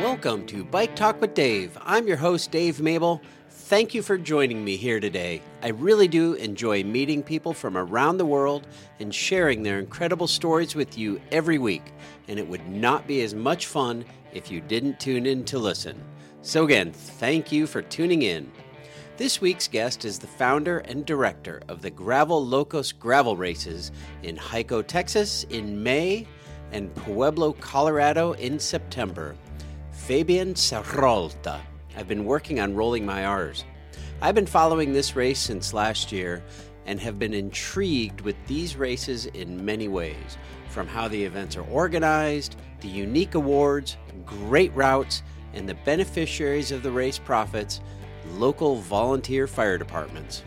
Welcome to Bike Talk with Dave. I'm your host, Dave Mable. Thank you for joining me here today. I really do enjoy meeting people from around the world and sharing their incredible stories with you every week, and it would not be as much fun if you didn't tune in to listen. So, again, thank you for tuning in. This week's guest is the founder and director of the Gravel Locos Gravel Races in Hico, Texas in May and Pueblo, Colorado in September. Fabian Serralta. I've been working on rolling my R's. I've been following this race since last year and have been intrigued with these races in many ways from how the events are organized, the unique awards, great routes, and the beneficiaries of the race profits local volunteer fire departments.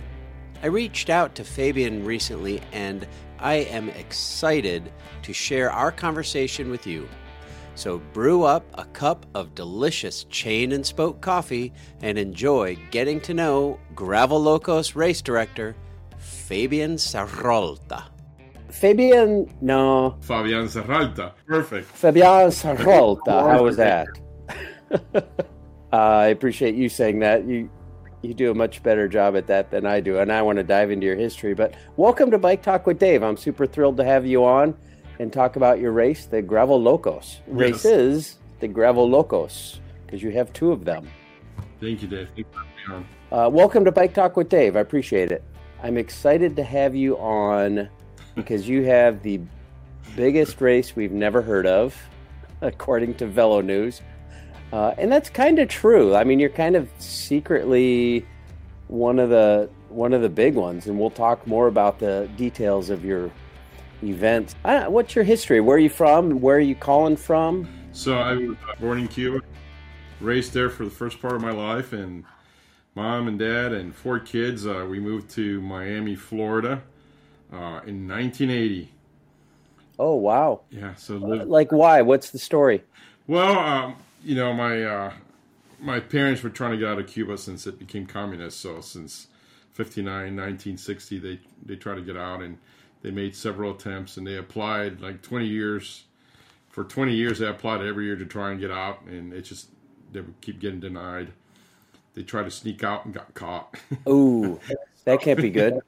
I reached out to Fabian recently and I am excited to share our conversation with you. So brew up a cup of delicious chain and spoke coffee and enjoy getting to know Gravel Locos race director Fabian Serralta. Fabian, no. Fabian Serralta. Perfect. Fabian Serralta. How was that? uh, I appreciate you saying that. You you do a much better job at that than I do, and I want to dive into your history. But welcome to Bike Talk with Dave. I'm super thrilled to have you on and talk about your race, the Gravel Locos. Yes. Races, the Gravel Locos, because you have two of them. Thank you, Dave. Uh, welcome to Bike Talk with Dave. I appreciate it. I'm excited to have you on because you have the biggest race we've never heard of, according to VeloNews. Uh, and that's kind of true. I mean, you're kind of secretly one of the one of the big ones, and we'll talk more about the details of your events. what's your history? Where are you from? Where are you calling from? So I was born in Cuba, raised there for the first part of my life, and mom and dad and four kids. Uh, we moved to Miami, Florida, uh, in 1980. Oh wow! Yeah. So lived... like why? What's the story? Well, um, you know my uh, my parents were trying to get out of Cuba since it became communist. So since 59, 1960, they they tried to get out and they made several attempts and they applied like 20 years. For 20 years, they applied every year to try and get out, and it just they would keep getting denied. They tried to sneak out and got caught. Ooh, that can't be good.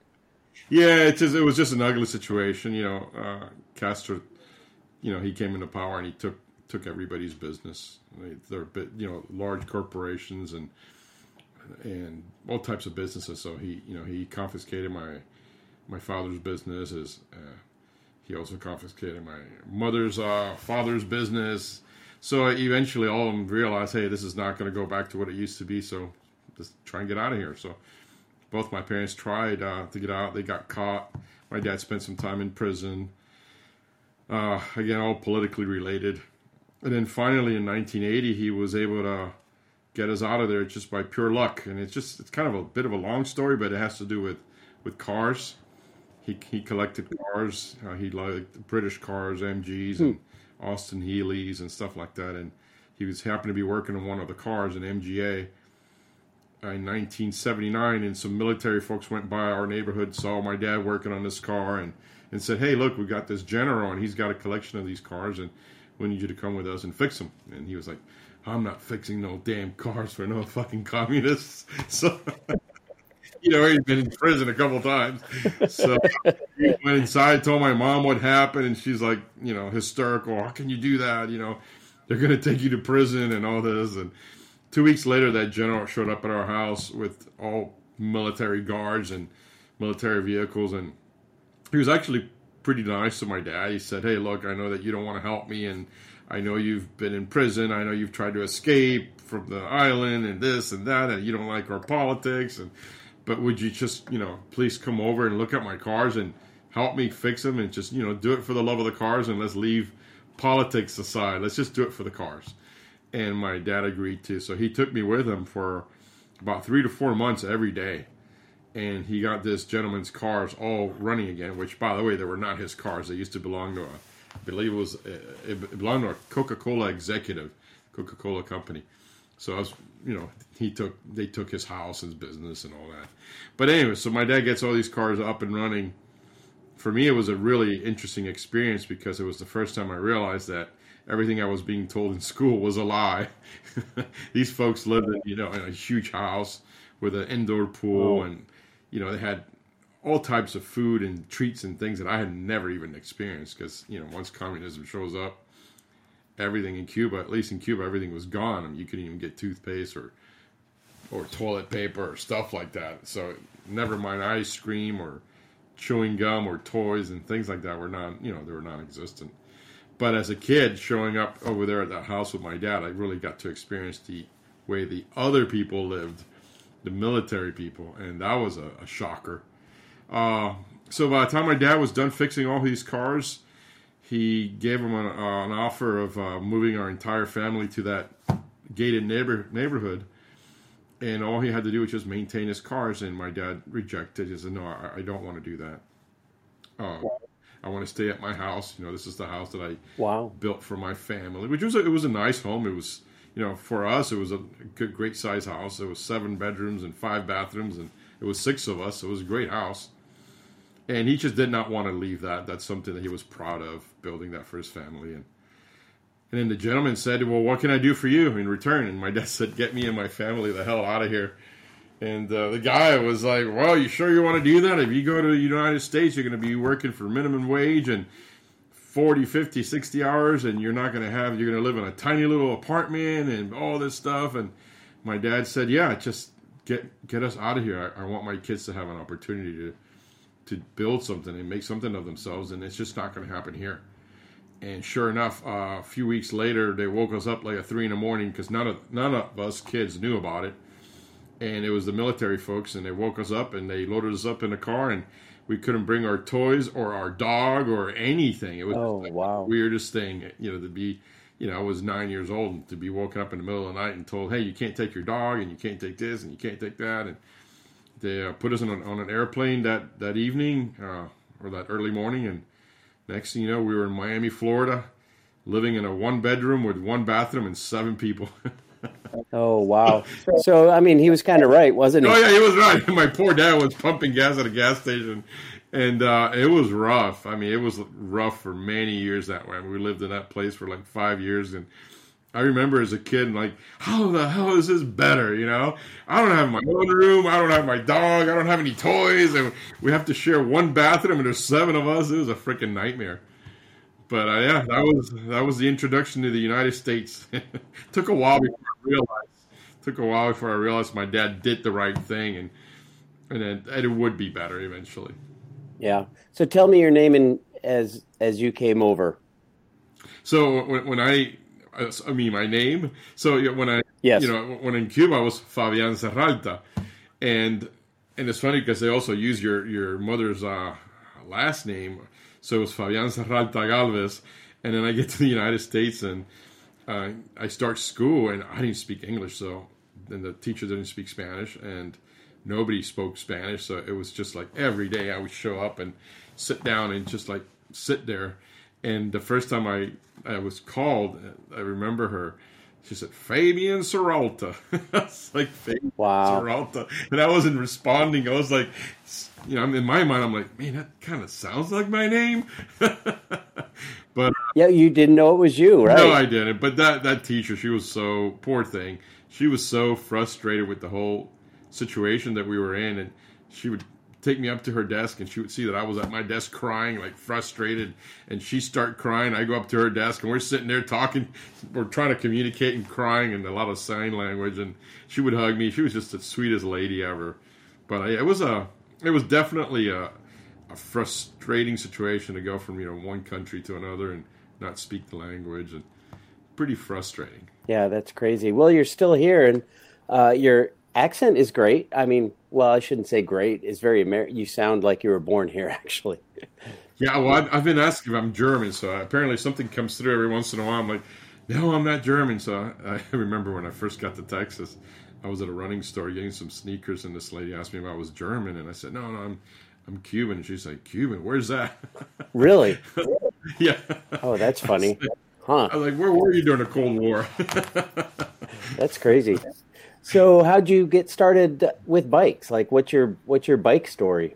yeah, it just it was just an ugly situation. You know, uh, Castro, you know, he came into power and he took took everybody's business. They're you know large corporations and and all types of businesses. So he you know he confiscated my my father's business. Is uh, he also confiscated my mother's uh, father's business? So eventually, all of them realized, hey, this is not going to go back to what it used to be. So just try and get out of here. So both my parents tried uh, to get out. They got caught. My dad spent some time in prison. Uh, again, all politically related. And then finally, in 1980, he was able to get us out of there just by pure luck. And it's just it's kind of a bit of a long story, but it has to do with with cars he he collected cars. Uh, he liked British cars, MGs, and hmm. Austin Healey's and stuff like that. And he was happened to be working on one of the cars, an MGA, in 1979. And some military folks went by our neighborhood, saw my dad working on this car, and and said, "Hey, look, we got this general, and he's got a collection of these cars, and we need you to come with us and fix them." And he was like. I'm not fixing no damn cars for no fucking communists. So you know, he's been in prison a couple times. So he went inside, told my mom what happened, and she's like, you know, hysterical. How can you do that? You know, they're going to take you to prison and all this. And two weeks later, that general showed up at our house with all military guards and military vehicles. And he was actually pretty nice to my dad. He said, Hey, look, I know that you don't want to help me. And I know you've been in prison. I know you've tried to escape from the island and this and that. And you don't like our politics. And but would you just you know please come over and look at my cars and help me fix them and just you know do it for the love of the cars and let's leave politics aside. Let's just do it for the cars. And my dad agreed to so he took me with him for about three to four months every day. And he got this gentleman's cars all running again which by the way they were not his cars. They used to belong to a I believe it was uh, it belonged to a coca-cola executive coca-cola company. So I was, you know, he took they took his house, his business, and all that. But anyway, so my dad gets all these cars up and running, for me, it was a really interesting experience because it was the first time I realized that everything I was being told in school was a lie. These folks lived in, you know, in a huge house with an indoor pool, oh. and you know, they had all types of food and treats and things that I had never even experienced. Because you know, once communism shows up, everything in Cuba, at least in Cuba, everything was gone. I mean, you couldn't even get toothpaste or or toilet paper or stuff like that. So never mind ice cream or chewing gum or toys and things like that were not, you know, they were non-existent. But as a kid, showing up over there at that house with my dad, I really got to experience the way the other people lived, the military people, and that was a, a shocker. Uh, so by the time my dad was done fixing all these cars, he gave him an, uh, an offer of uh, moving our entire family to that gated neighbor neighborhood and all he had to do was just maintain his cars. And my dad rejected. He said, "No, I, I don't want to do that. Uh, I want to stay at my house. You know, this is the house that I wow. built for my family, which was a, it was a nice home. It was, you know, for us, it was a good, great size house. It was seven bedrooms and five bathrooms, and it was six of us. It was a great house." And he just did not want to leave that. That's something that he was proud of building that for his family. And and then the gentleman said, Well, what can I do for you in return? And my dad said, Get me and my family the hell out of here. And uh, the guy was like, Well, you sure you want to do that? If you go to the United States, you're going to be working for minimum wage and 40, 50, 60 hours, and you're not going to have, you're going to live in a tiny little apartment and all this stuff. And my dad said, Yeah, just get get us out of here. I, I want my kids to have an opportunity to to build something and make something of themselves, and it's just not going to happen here. And sure enough, uh, a few weeks later, they woke us up like at three in the morning because none of none of us kids knew about it. And it was the military folks, and they woke us up and they loaded us up in a car, and we couldn't bring our toys or our dog or anything. It was oh, like wow. the weirdest thing, you know, to be, you know, I was nine years old and to be woken up in the middle of the night and told, hey, you can't take your dog and you can't take this and you can't take that. And they uh, put us on, on an airplane that, that evening uh, or that early morning and Next thing you know, we were in Miami, Florida, living in a one bedroom with one bathroom and seven people. oh wow! So I mean, he was kind of right, wasn't he? Oh yeah, he was right. My poor dad was pumping gas at a gas station, and uh, it was rough. I mean, it was rough for many years that way. I mean, we lived in that place for like five years, and I remember as a kid, like, how the hell is this better? You know, I don't have my own room. I don't have my dog. I don't have any toys. And we have to share one bathroom, and there's seven of us. It was a freaking nightmare. But uh, yeah, that was that was the introduction to the United States. Took a while before I realized. Took a while before I realized my dad did the right thing, and and it, and it would be better eventually. Yeah. So tell me your name and as as you came over. So when, when I I mean, my name. So when I, yes. you know, when in Cuba I was Fabian Serralta, and and it's funny because they also use your your mother's uh, last name, so it was Fabian Serralta Galvez, and then I get to the United States and uh, I start school and I didn't speak English, so then the teacher didn't speak Spanish and nobody spoke Spanish, so it was just like every day I would show up and sit down and just like sit there and the first time I, I was called, I remember her. She said, Fabian Serralta. it's like Fabian wow. Serralta. And I wasn't responding. I was like, you know, in my mind, I'm like, man, that kind of sounds like my name. but uh, yeah, you didn't know it was you, right? No, I didn't. But that, that teacher, she was so, poor thing, she was so frustrated with the whole situation that we were in. And she would take me up to her desk and she would see that I was at my desk crying, like frustrated, and she start crying. I go up to her desk and we're sitting there talking, we're trying to communicate and crying and a lot of sign language. And she would hug me. She was just the sweetest lady ever. But I, it was a, it was definitely a, a frustrating situation to go from you know one country to another and not speak the language and pretty frustrating. Yeah, that's crazy. Well, you're still here and uh, your accent is great. I mean, well, I shouldn't say great. It's very American. You sound like you were born here, actually. yeah, well, I've been asked if I'm German, so apparently something comes through every once in a while. I'm like, no, I'm not German. So I, I remember when I first got to Texas, I was at a running store getting some sneakers, and this lady asked me if I was German, and I said, no, no, I'm I'm Cuban. And she's like, Cuban? Where's that? Really? yeah. Oh, that's funny. Huh? I was like, where were you during the Cold War? that's crazy. So, how'd you get started with bikes? Like, what's your what's your bike story?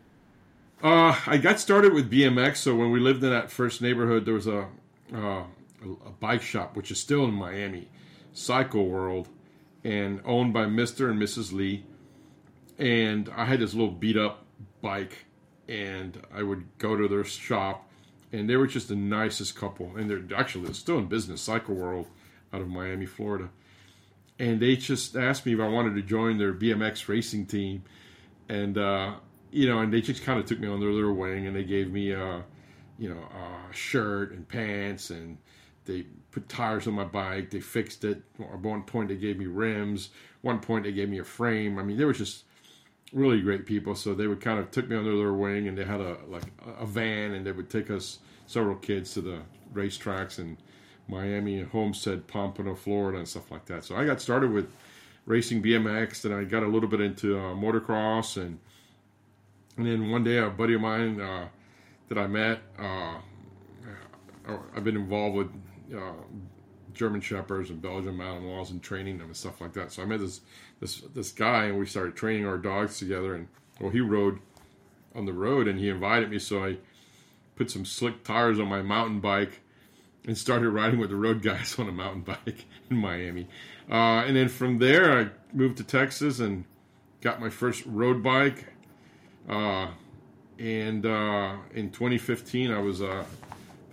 Uh, I got started with BMX. So when we lived in that first neighborhood, there was a uh, a bike shop, which is still in Miami, Cycle World, and owned by Mr. and Mrs. Lee. And I had this little beat up bike, and I would go to their shop, and they were just the nicest couple. And they're actually still in business, Cycle World, out of Miami, Florida. And they just asked me if I wanted to join their BMX racing team, and uh, you know, and they just kind of took me under their wing, and they gave me a, you know, a shirt and pants and they put tires on my bike. They fixed it. At one point, they gave me rims. One point, they gave me a frame. I mean, they were just really great people. So they would kind of took me under their wing, and they had a like a van, and they would take us several kids to the racetracks in Miami and Homestead, Pompano, Florida, and stuff like that. So I got started with racing BMX, and I got a little bit into uh, motocross, and and then one day a buddy of mine uh, that I met. Uh, I've been involved with uh, German Shepherds and Belgian Malinois and training them and stuff like that. So I met this this this guy and we started training our dogs together. And well, he rode on the road and he invited me, so I put some slick tires on my mountain bike and started riding with the road guys on a mountain bike in Miami. Uh, and then from there, I moved to Texas and got my first road bike. Uh, and uh, in 2015, I was uh,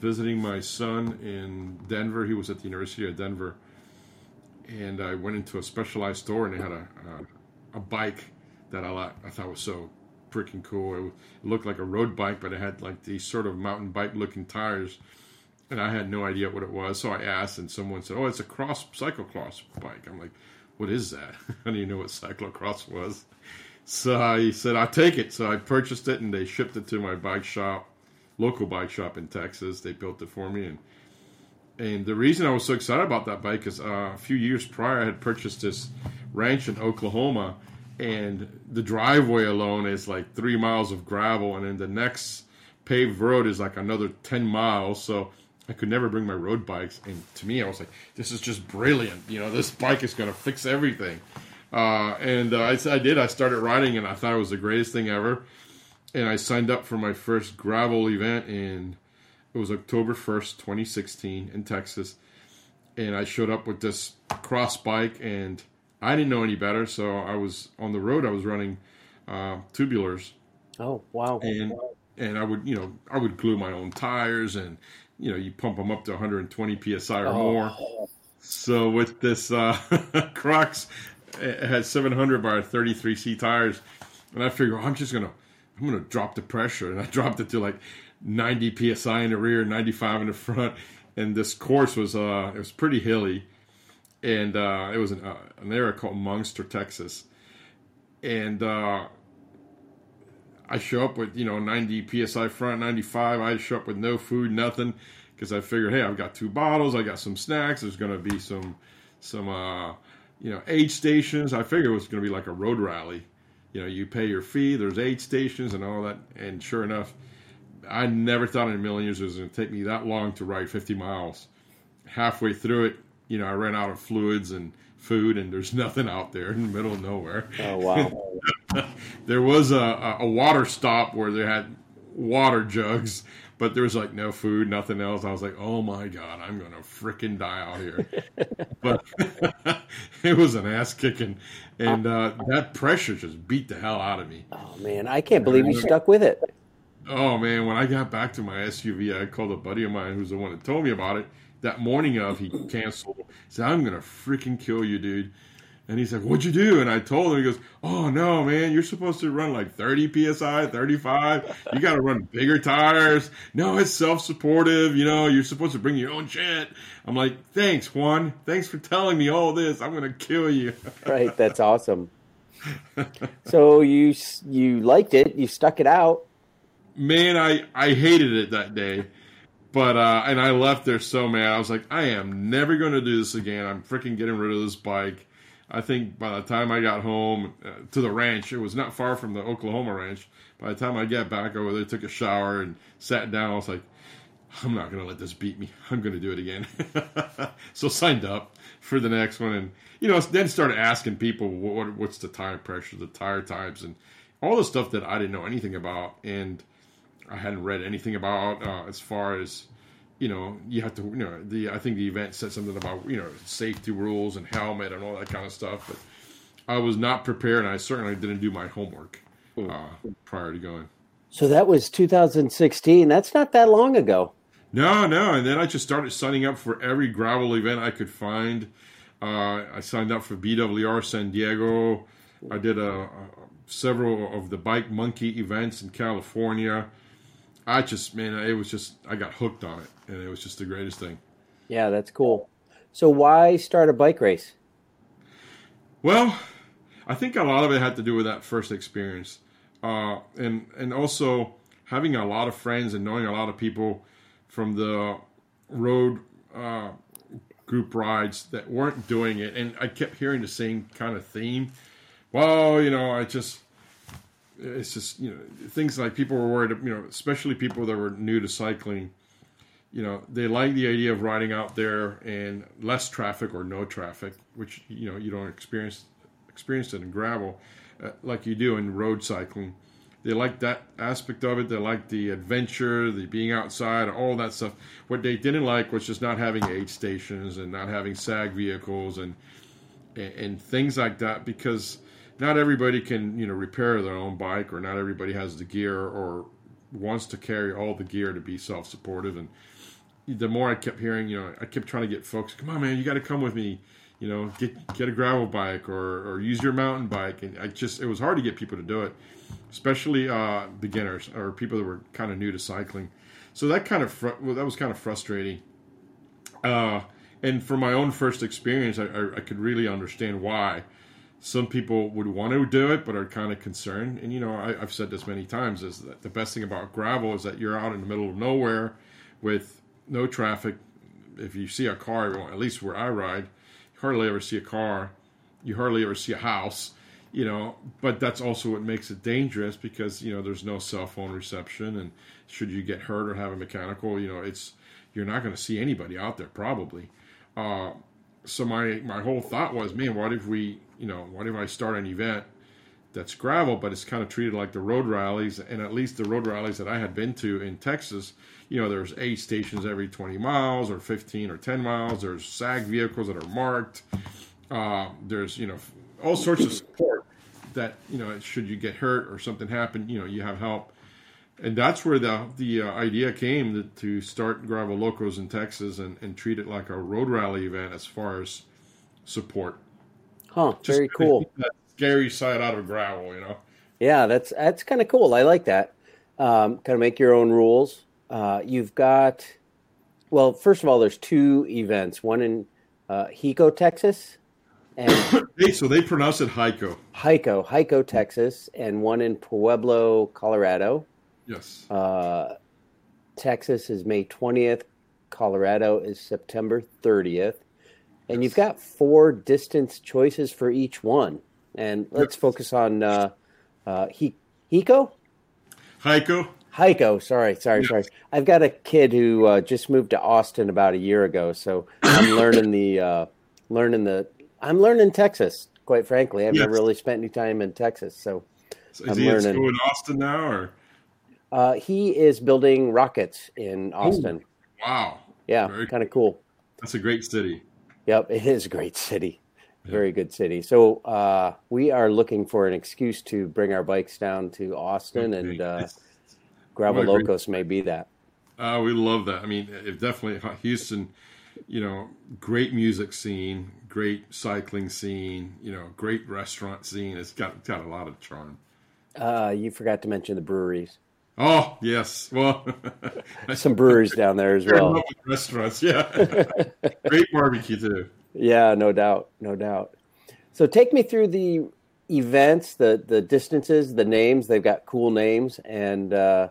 visiting my son in Denver. He was at the University of Denver, and I went into a specialized store and they had a a, a bike that I I thought was so freaking cool. It, looked like a road bike, but it had like these sort of mountain bike looking tires, and I had no idea what it was. So I asked, and someone said, "Oh, it's a cross cyclocross bike." I'm like, "What is that?" I didn't even know what cyclocross was. So I said, "I'll take it." So I purchased it, and they shipped it to my bike shop local bike shop in Texas. They built it for me, and and the reason I was so excited about that bike is uh, a few years prior I had purchased this ranch in Oklahoma, and the driveway alone is like three miles of gravel, and then the next paved road is like another ten miles. So I could never bring my road bikes, and to me, I was like, "This is just brilliant! You know, this bike is going to fix everything." Uh, and uh, I, I did. I started riding, and I thought it was the greatest thing ever and I signed up for my first gravel event in it was October 1st, 2016 in Texas. And I showed up with this cross bike and I didn't know any better, so I was on the road I was running uh, tubulars. Oh, wow. And and I would, you know, I would glue my own tires and you know, you pump them up to 120 psi or oh. more. So with this uh, cross, it had 700 by 33C tires, and I figured I'm just gonna I'm gonna drop the pressure, and I dropped it to like 90 psi in the rear, 95 in the front, and this course was uh it was pretty hilly, and uh, it was an, uh, an area called Muenster, Texas, and uh, I show up with you know 90 psi front, 95. I show up with no food, nothing, because I figured, hey, I've got two bottles, I got some snacks. There's gonna be some some uh, you know aid stations. I figured it was gonna be like a road rally you know, you pay your fee. There's aid stations and all that. And sure enough, I never thought in a million years it was going to take me that long to ride 50 miles. Halfway through it, you know, I ran out of fluids and food, and there's nothing out there in the middle of nowhere. Oh wow! there was a, a water stop where they had water jugs, but there was like no food, nothing else. I was like, oh my god, I'm gonna freaking die out here. but it was an ass kicking, and uh, that pressure just beat the hell out of me. Oh man, I can't believe you stuck with it. Oh man, when I got back to my SUV, I called a buddy of mine who's the one that told me about it. That morning of, he canceled. He said, "I'm gonna freaking kill you, dude." And he's like, "What'd you do?" And I told him. He goes, "Oh no, man! You're supposed to run like 30 psi, 35. You got to run bigger tires. No, it's self-supportive. You know, you're supposed to bring your own shit." I'm like, "Thanks, Juan. Thanks for telling me all this. I'm gonna kill you." right. That's awesome. so you you liked it. You stuck it out. Man, I I hated it that day. But uh, and I left there so mad. I was like, I am never going to do this again. I'm freaking getting rid of this bike. I think by the time I got home uh, to the ranch, it was not far from the Oklahoma ranch. By the time I got back over there, took a shower and sat down, I was like, I'm not going to let this beat me. I'm going to do it again. so signed up for the next one, and you know, then started asking people what, what's the tire pressure, the tire types, and all the stuff that I didn't know anything about. And I hadn't read anything about uh, as far as you know you have to you know the I think the event said something about you know safety rules and helmet and all that kind of stuff, but I was not prepared and I certainly didn't do my homework uh, prior to going. So that was 2016. That's not that long ago. No, no, and then I just started signing up for every gravel event I could find. Uh, I signed up for BWR San Diego. I did a, a, several of the Bike Monkey events in California. I just, man, it was just, I got hooked on it, and it was just the greatest thing. Yeah, that's cool. So, why start a bike race? Well, I think a lot of it had to do with that first experience, uh, and and also having a lot of friends and knowing a lot of people from the road uh, group rides that weren't doing it, and I kept hearing the same kind of theme. Well, you know, I just it's just you know things like people were worried, you know, especially people that were new to cycling. You know, they like the idea of riding out there and less traffic or no traffic, which you know you don't experience experience it in gravel uh, like you do in road cycling. They like that aspect of it. They like the adventure, the being outside, all that stuff. What they didn't like was just not having aid stations and not having SAG vehicles and and, and things like that because not everybody can you know repair their own bike or not everybody has the gear or wants to carry all the gear to be self-supportive and the more I kept hearing, you know, I kept trying to get folks, come on, man, you got to come with me, you know, get get a gravel bike or or use your mountain bike, and I just it was hard to get people to do it, especially uh, beginners or people that were kind of new to cycling. So that kind of fr- well, that was kind of frustrating. Uh, and from my own first experience, I, I, I could really understand why some people would want to do it but are kind of concerned. And you know I, have said this many times is that the best thing about gravel is that you're out in the middle of nowhere with no traffic. If you see a car at least where i ride you hardly ever see a car. You hardly ever see a house you know but that's also what makes it dangerous because you know there's no cell phone reception. And should you get hurt or have a mechanical you know it's you're not going to see anybody out there probably. Uh, so my my whole thought was man what if we you know, what if I start an event that's gravel, but it's kind of treated like the road rallies, and at least the road rallies that I had been to in Texas, you know, there's aid stations every 20 miles or 15 or 10 miles. There's SAG vehicles that are marked. Uh, there's, you know, all sorts of support that, you know, should you get hurt or something happen, you know, you have help. And that's where the the uh, idea came to, to start Gravel Locos in Texas and, and treat it like a road rally event as far as support. Huh. Just very cool. scary side out of gravel, you know. Yeah, that's that's kind of cool. I like that. Um, kind of make your own rules. Uh, you've got, well, first of all, there's two events. One in uh, Hico, Texas, and so they pronounce it Hico. Hico, Hico, Texas, and one in Pueblo, Colorado. Yes. Uh, Texas is May 20th. Colorado is September 30th and you've got four distance choices for each one. And let's focus on uh, uh, Hiko. Heiko. Heiko. Sorry, sorry, sorry. I've got a kid who uh, just moved to Austin about a year ago, so I'm learning the uh, learning the. I'm learning Texas. Quite frankly, I've yes. never really spent any time in Texas, so. so is I'm he learning. in Austin now, or? Uh, he is building rockets in Austin. Ooh, wow. Yeah, kind of cool. That's a great city. Yep, it is a great city. Very good city. So uh, we are looking for an excuse to bring our bikes down to Austin, okay. and uh, Gravel Locos may be that. Uh, we love that. I mean, it definitely Houston. You know, great music scene, great cycling scene. You know, great restaurant scene. It's got got a lot of charm. Uh, you forgot to mention the breweries. Oh yes, well, some breweries down there as well. Restaurants, yeah, great barbecue too. Yeah, no doubt, no doubt. So take me through the events, the the distances, the names. They've got cool names, and uh,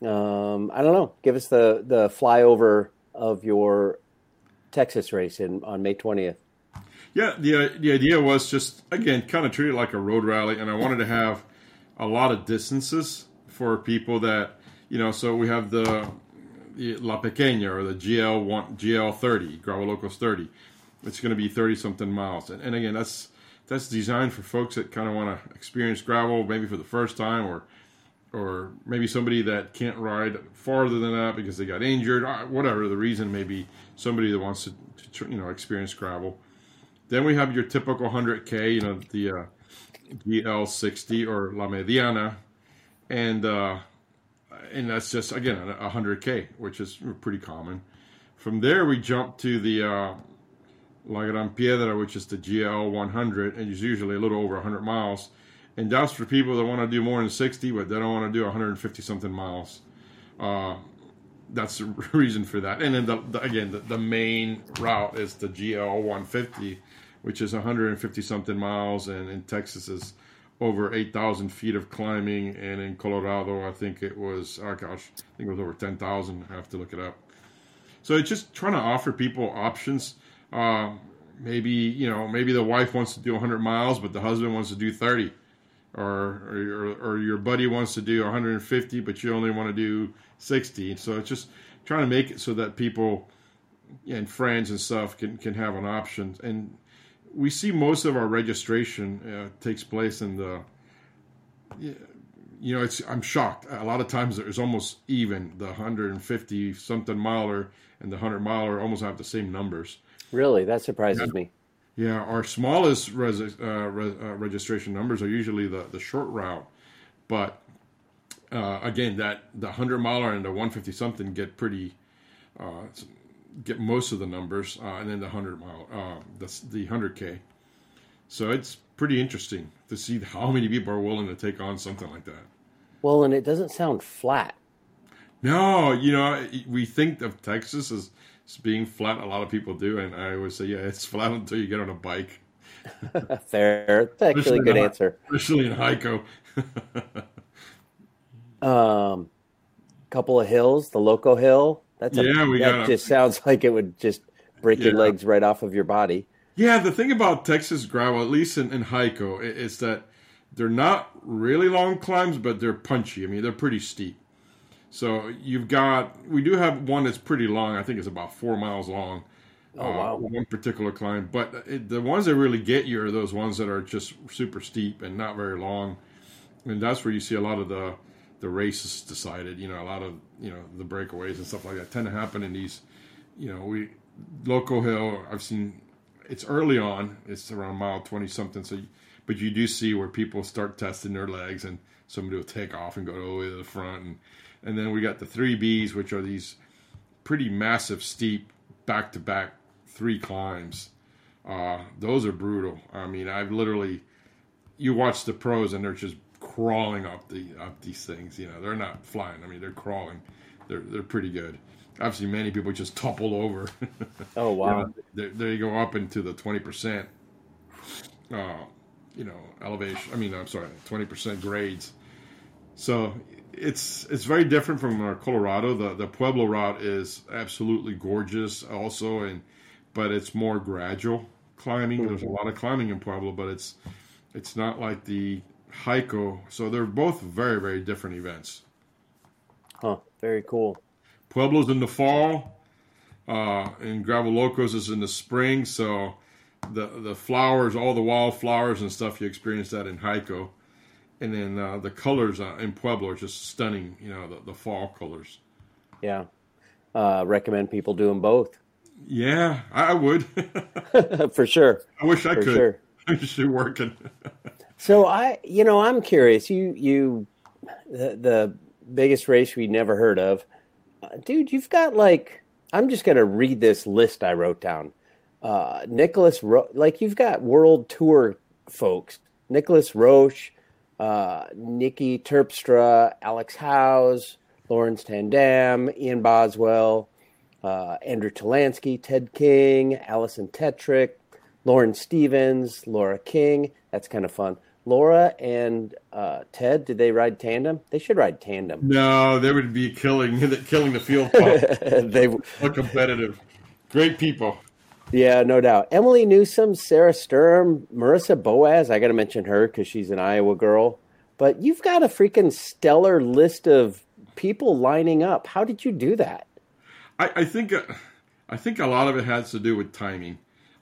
um, I don't know. Give us the the flyover of your Texas race in on May twentieth. Yeah, the the idea was just again kind of treat it like a road rally, and I wanted to have a lot of distances for people that you know. So we have the, the La Pequeña or the GL one GL thirty Gravel Locos thirty. It's going to be thirty something miles, and, and again that's that's designed for folks that kind of want to experience gravel maybe for the first time or or maybe somebody that can't ride farther than that because they got injured, uh, whatever the reason may be. Somebody that wants to, to you know experience gravel. Then we have your typical 100k, you know the uh, GL60 or La Mediana, and uh, and that's just again a 100k, which is pretty common. From there, we jump to the uh, La Gran Piedra, which is the GL 100, and it's usually a little over 100 miles. And that's for people that want to do more than 60, but they don't want to do 150 something miles. Uh, that's the reason for that. And then the, the, again, the, the, main route is the GL 150, which is 150 something miles, and in Texas is over 8,000 feet of climbing, and in Colorado, I think it was, oh gosh, I think it was over 10,000. I have to look it up. So it's just trying to offer people options. Uh, maybe you know, maybe the wife wants to do 100 miles, but the husband wants to do 30, or or, or your buddy wants to do 150, but you only want to do 60. So it's just trying to make it so that people and friends and stuff can can have an option. And we see most of our registration uh, takes place in the you know, it's I'm shocked. A lot of times there's almost even the 150 something miler and the 100 miler almost have the same numbers. Really, that surprises yeah. me. Yeah, our smallest res, uh, re, uh, registration numbers are usually the the short route, but uh, again, that the 100 miler and the 150 something get pretty uh, get most of the numbers, uh, and then the 100 mile, uh, the the 100k. So it's pretty interesting to see how many people are willing to take on something like that. Well, and it doesn't sound flat. No, you know, we think of Texas as being flat. A lot of people do, and I always say, yeah, it's flat until you get on a bike. Fair, that's actually a good answer. Especially in Hico. um, couple of hills, the Loco Hill. That's a, yeah, we that got just sounds like it would just break yeah. your legs right off of your body. Yeah, the thing about Texas gravel, at least in, in Hico, is that they're not really long climbs, but they're punchy. I mean, they're pretty steep. So you've got, we do have one that's pretty long. I think it's about four miles long. Oh, uh, wow. One particular climb. But it, the ones that really get you are those ones that are just super steep and not very long. And that's where you see a lot of the, the races decided. You know, a lot of, you know, the breakaways and stuff like that tend to happen in these, you know, we, Loco Hill, I've seen it's early on. It's around mile twenty something. So, but you do see where people start testing their legs, and somebody will take off and go all the way to the front, and and then we got the three Bs, which are these pretty massive, steep, back to back three climbs. Uh, those are brutal. I mean, I've literally you watch the pros, and they're just crawling up the up these things. You know, they're not flying. I mean, they're crawling. They're they're pretty good. I've seen many people just topple over. Oh wow! you know, they, they, go up into the twenty percent, uh, you know, elevation. I mean, I'm sorry, twenty percent grades. So it's it's very different from our Colorado. The the Pueblo route is absolutely gorgeous, also, and but it's more gradual climbing. There's a mm-hmm. lot of climbing in Pueblo, but it's it's not like the Hico. So they're both very very different events. Huh. Very cool. Pueblo's in the fall, uh, and Gravel Locos is in the spring. So the the flowers, all the wildflowers and stuff, you experience that in Hico. And then uh, the colors uh, in Pueblo are just stunning. You know, the, the fall colors. Yeah, uh, recommend people doing both. Yeah, I would. For sure. I wish I For could. Sure. I'm just working. So I, you know, I'm curious. You, you, the, the biggest race we never heard of dude, you've got like I'm just gonna read this list I wrote down. Uh, Nicolas, Ro- like you've got world tour folks: Nicolas Roche, uh, Niki Terpstra, Alex Howes, Laurens ten Dam, Ian Boswell, uh, Andrew Talansky, Ted King, Alison Tetrick, Lauren Stevens, Laura King. That's kind of fun. Laura and uh, Ted, did they ride tandem? They should ride tandem. No, they would be killing killing the field. they are competitive. Great people. Yeah, no doubt. Emily Newsom, Sarah Sturm, Marissa Boaz. I got to mention her because she's an Iowa girl. But you've got a freaking stellar list of people lining up. How did you do that? I, I think uh, I think a lot of it has to do with timing.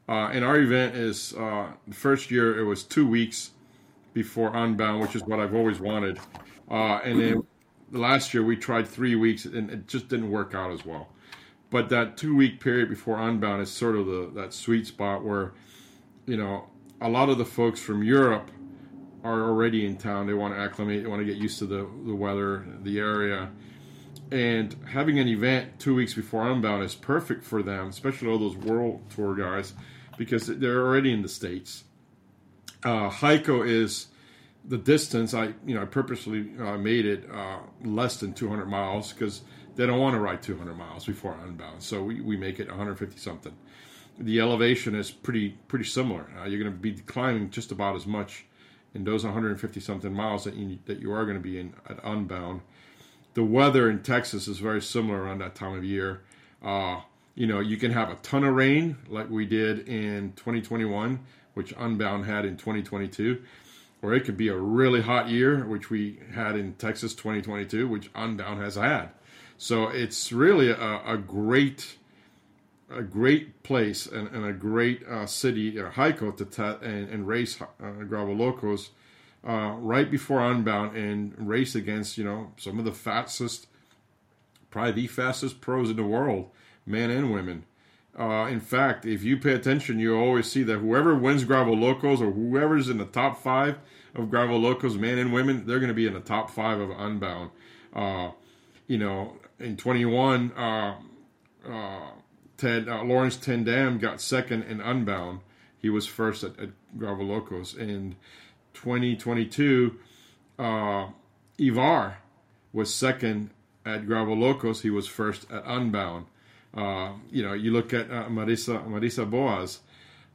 Uh, and our event is uh, the first year it was two weeks before Unbound, which is what I've always wanted. Uh, and then last year we tried three weeks and it just didn't work out as well. But that two week period before Unbound is sort of the that sweet spot where, you know, a lot of the folks from Europe are already in town. They want to acclimate. They want to get used to the the weather, the area, and having an event two weeks before Unbound is perfect for them, especially all those world tour guys, because they're already in the states. Uh, Hico is the distance. I you know I purposely uh, made it uh, less than 200 miles because they don't want to ride 200 miles before Unbound, so we, we make it 150 something. The elevation is pretty pretty similar. Uh, you're going to be climbing just about as much in those 150 something miles that you that you are going to be in at Unbound the weather in Texas is very similar around that time of year. Uh, you know, you can have a ton of rain like we did in 2021, which Unbound had in 2022, or it could be a really hot year, which we had in Texas 2022, which Unbound has had. So it's really a, a great, a great place and, and a great uh, city, uh, Hico to and, and race uh, Gravel Locos uh, right before Unbound and race against, you know, some of the fastest, probably the fastest pros in the world, men and women. Uh, in fact, if you pay attention, you always see that whoever wins Gravel Locos or whoever's in the top five of Gravel Locos, men and women, they're going to be in the top five of Unbound. Uh, you know, in 21, uh, uh, Ted uh, Laurens ten Dam got second in Unbound. He was first at, at Gravel Locos, and 2022, uh, Ivar was second at Gravel Locos. He was first at Unbound. Uh, you know, you look at uh, Marisa Marisa Boaz.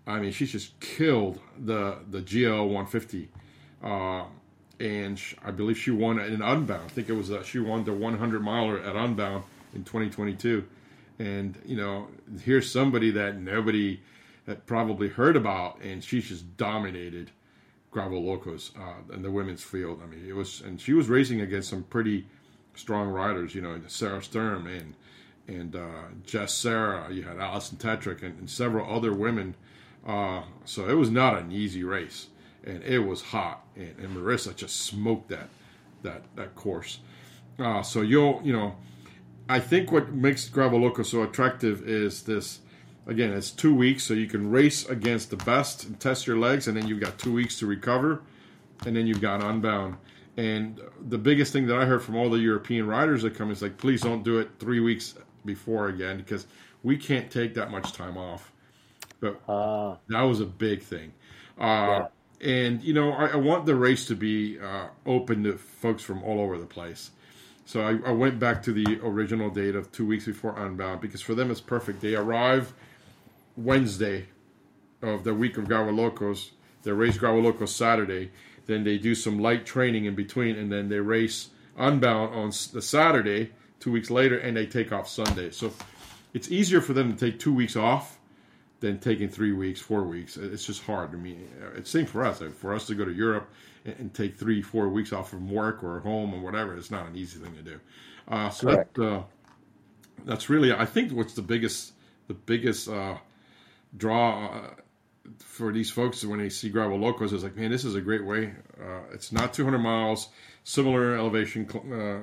I mean, she just killed the the GL 150, uh, and she, I believe she won in Unbound. I think it was uh, she won the 100 miler at Unbound in 2022. And you know, here's somebody that nobody had probably heard about, and she's just dominated Gravel Locos uh, in the women's field. I mean, it was, and she was racing against some pretty strong riders. You know, Sarah Sturm and and uh, Jess Sarah. You had Alison Tetrick and, and several other women. Uh, so it was not an easy race, and it was hot. And, and Marisa just smoked that that that course. Uh, so you'll you know, I think what makes Gravel Loco so attractive is this again, it's two weeks, so you can race against the best and test your legs, and then you've got two weeks to recover, and then you've got unbound. And the biggest thing that I heard from all the European riders that come is like, please don't do it three weeks before again because we can't take that much time off. But uh, that was a big thing. Uh, yeah. And you know, I, I, want the race to be uh, open to folks from all over the place. So I, I, went back to the original date of two weeks before Unbound because for them it's perfect. They arrive Wednesday of the week of Locos. They race Locos Saturday. Then they do some light training in between, and then they race Unbound on the Saturday, two weeks later, and they take off Sunday. So it's easier for them to take two weeks off than taking three weeks, four weeks. It's just hard. I mean, it's same for us. For us to go to Europe and, and, take three, four weeks off from work or home or whatever, it's not an easy thing to do. Uh, so that, uh, that's really, I think, what's the biggest, the biggest uh, draw uh, for these folks when they see gravel locos it's like, man, this is a great way. Uh, it's not 200 miles, similar elevation uh,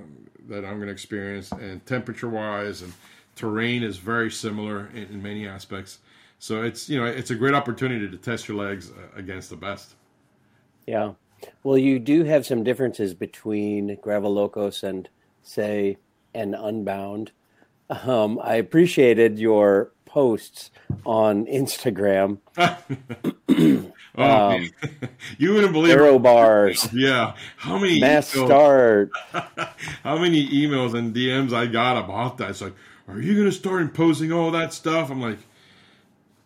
that I'm going to experience, and temperature wise and terrain is very similar in, in, many aspects. So it's you know it's a great opportunity to test your legs uh, against the best. Yeah, well, you do have some differences between gravel locos and say an unbound. Um, I appreciated your posts on Instagram. oh, um, you wouldn't believe aero bars. Yeah, how many mass emails, start? how many emails and DMs I got about that? It's like, are you going to start imposing all that stuff? I'm like,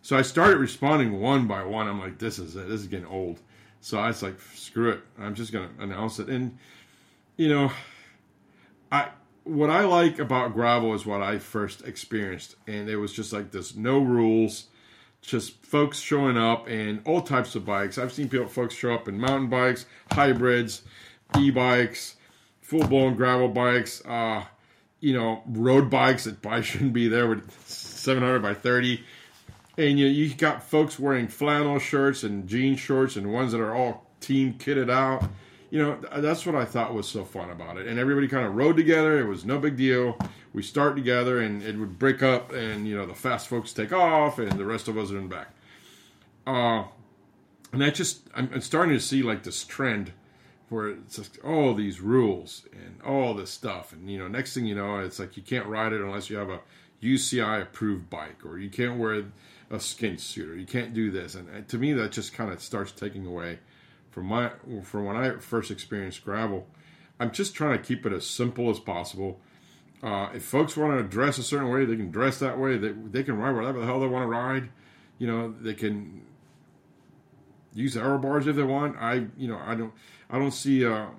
so I started responding one by one. I'm like, this is it. This is getting old. So I was like, screw it. I'm just going to announce it. And you know, I what I like about gravel is what I first experienced, and it was just like this: no rules, just folks showing up and all types of bikes. I've seen people, folks show up in mountain bikes, hybrids, e-bikes, full-blown gravel bikes, uh, you know, road bikes that probably shouldn't be there with 700 by 30. And you you got folks wearing flannel shirts and jean shorts and ones that are all team kitted out you know, that's what I thought was so fun about it. And everybody kind of rode together. It was no big deal. We start together, and it would break up, and you know, the fast folks take off, and the rest of us are in back. Uh, and I just I'm, I'm starting to see like this trend where it's just all these rules and all this stuff, and you know, next thing you know, it's like you can't ride it unless you have a UCI approved bike, or you can't wear a skin suit, or you can't do this. And, and to me, that just kind of starts taking away from my from when I first experienced gravel, I'm just trying to keep it as simple as possible. Uh, if folks want to dress a certain way, they can dress that way. They they can ride whatever the hell they want to ride. You know, they can use aero bars if they want. I you know I don't I don't see a,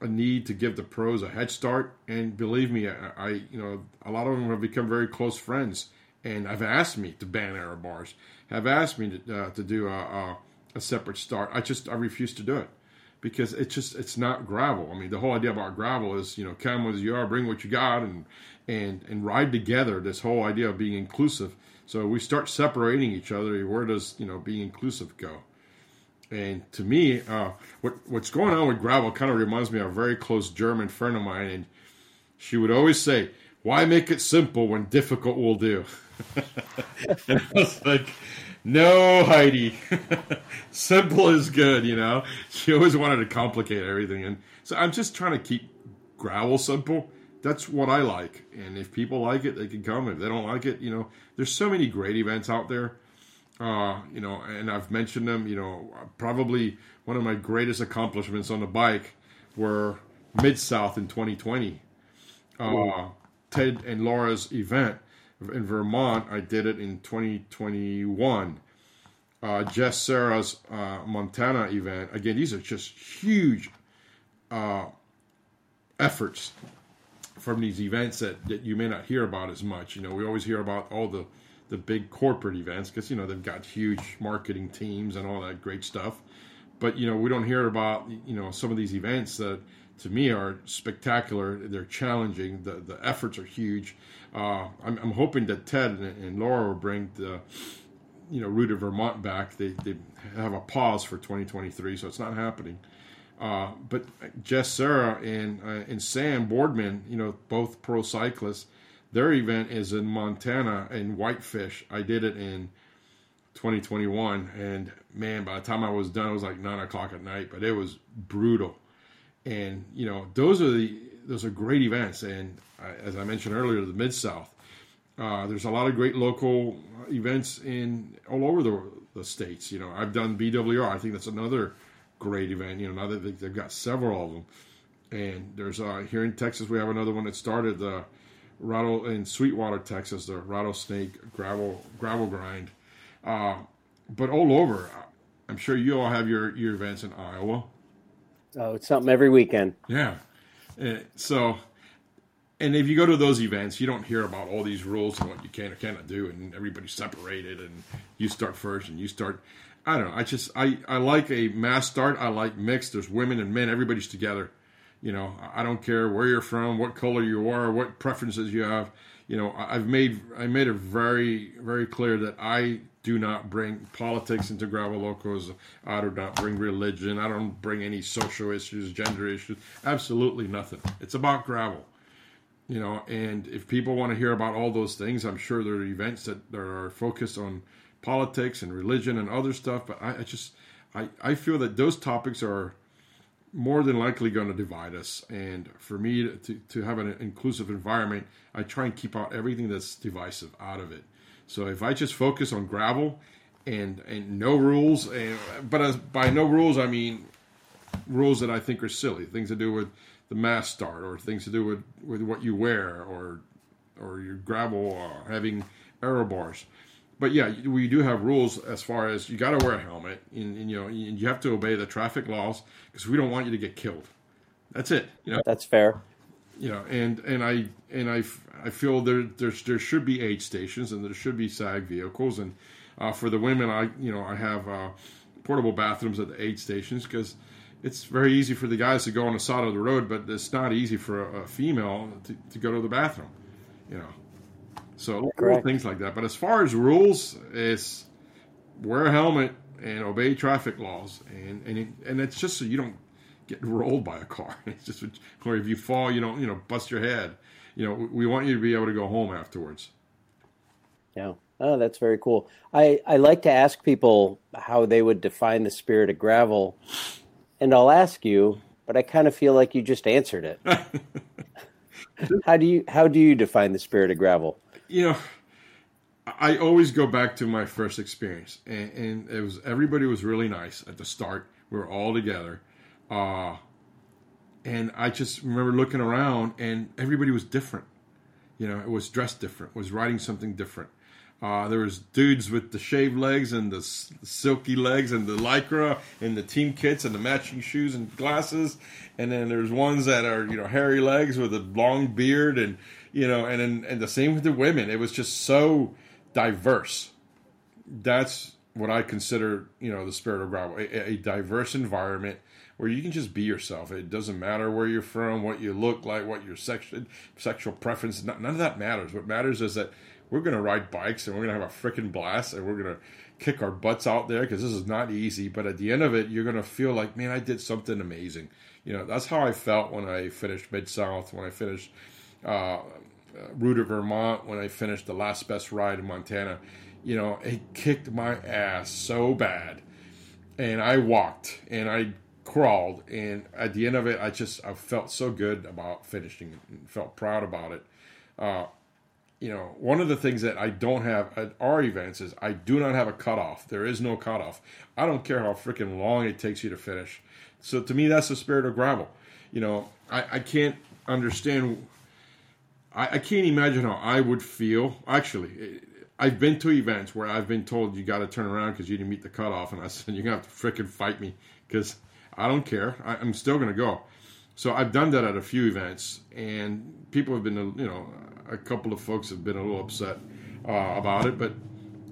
a need to give the pros a head start. And believe me, I, I you know a lot of them have become very close friends and I've asked me to ban aero bars. Have asked me to uh, to do a, a a separate start. I just I refuse to do it because it's just it's not gravel. I mean, the whole idea about gravel is you know come as you are, bring what you got, and and and ride together. This whole idea of being inclusive. So we start separating each other. Where does you know being inclusive go? And to me, uh, what what's going on with gravel kind of reminds me of a very close German friend of mine, and she would always say, "Why make it simple when difficult will do?" and I was like, no, Heidi. Simple is good, you know. She always wanted to complicate everything, and so I'm just trying to keep growl simple. That's what I like, and if people like it, they can come. If they don't like it, you know, there's so many great events out there. Uh, you know, and I've mentioned them. You know, probably one of my greatest accomplishments on the bike were Mid South in 2020. Uh, Ted and Laura's event in Vermont. I did it in 2021. Uh, Jess Cerra's uh, Montana event. Again, these are just huge uh, efforts from these events that, that you may not hear about as much. You know, we always hear about all the the big corporate events because you know they've got huge marketing teams and all that great stuff. But you know, we don't hear about you know some of these events that to me are spectacular. They're challenging. The the efforts are huge. Uh, I'm, I'm, hoping that Ted and, and, Laura will bring the you know Rooted Vermont back. They they have a pause for 2023, so it's not happening. Uh, but Jess Cerra and uh, and Sam Boardman, you know, both pro cyclists, their event is in Montana in Whitefish. I did it in 2021, and man, by the time I was done, it was like nine o'clock at night. But it was brutal and you know those are the those are great events. And as I mentioned earlier, the Mid South, uh, there's a lot of great local events in all over the, the states. You know, I've done BWR. I think that's another great event. You know, now that they've got several of them, and there's uh, here in Texas we have another one that started the rattle in Sweetwater, Texas, the rattlesnake gravel gravel grind. Uh, but all over, I'm sure you all have your your events in Iowa. Oh, it's something every weekend. Yeah. Uh, so, and if you go to those events, you don't hear about all these rules and what you can or cannot do, and everybody's separated, and you start first, and you start. I don't know. I just I I like a mass start. I like mixed. There's women and men. Everybody's together. You know, I don't care where you're from, what color you are, what preferences you have. You know, I've made I made it very very clear that I do not bring politics into gravel locos. I do not bring religion. I don't bring any social issues, gender issues. Absolutely nothing. It's about gravel. You know, and if people want to hear about all those things, I'm sure there are events that, are focused on politics and religion and other stuff. But I, I just I, I feel that those topics are more than likely going to divide us. And for me to, to have an inclusive environment, I try and keep out everything that's divisive out of it. So if I just focus on gravel and and no rules, and but as, by no rules I mean rules that I think are silly, things to do with the mass start or things to do with, with what you wear or or your gravel or having aero bars. But yeah, we do have rules as far as you got to wear a helmet and, and you know you have to obey the traffic laws because we don't want you to get killed. That's it. You know. That's fair you know, and and I and I, I feel there there's there should be aid stations and there should be SAG vehicles and uh, for the women I you know I have uh, portable bathrooms at the aid stations because it's very easy for the guys to go on the side of the road, but it's not easy for a, a female to, to go to the bathroom, you know. So little things like that. But as far as rules, is wear a helmet and obey traffic laws, and and it, and it's just so you don't getting rolled by a car. It's just, or if you fall, you don't, you know, bust your head. You know, we want you to be able to go home afterwards. Yeah. Oh, that's very cool. I, I like to ask people how they would define the spirit of gravel, and I'll ask you, but I kind of feel like you just answered it. how do you how do you define the spirit of gravel? You know, I always go back to my first experience, and, and it was everybody was really nice at the start. We were all together, uh, and I just remember looking around, and everybody was different. You know, it was dressed different, was riding something different. Uh, there was dudes with the shaved legs and the silky legs and the lycra and the team kits and the matching shoes and glasses, and then there's ones that are you know hairy legs with a long beard and you know and and, and the same with the women. It was just so diverse. That's what I consider you know the spirit of gravel, a, a diverse environment where you can just be yourself. It doesn't matter where you're from, what you look like, what your sexual sexual preference. None of that matters. What matters is that we're going to ride bikes and we're going to have a freaking blast and we're going to kick our butts out there because this is not easy. But at the end of it, you're going to feel like, man, I did something amazing. You know, that's how I felt when I finished Mid South, when I finished uh, Rooted Vermont, when I finished the last best ride in Montana. You know, it kicked my ass so bad. And I walked and I crawled. And at the end of it, I just I felt so good about finishing and felt proud about it. Uh, you know, one of the things that I don't have at our events is I do not have a cutoff. There is no cutoff. I don't care how freaking long it takes you to finish. So to me, that's the spirit of gravel. You know, I, I can't understand. I, I can't imagine how I would feel. Actually, I've been to events where I've been told you got to turn around because you didn't meet the cutoff, and I said you're gonna have to freaking fight me because I don't care. I, I'm still gonna go. So I've done that at a few events, and people have been, you know, a couple of folks have been a little upset uh, about it, but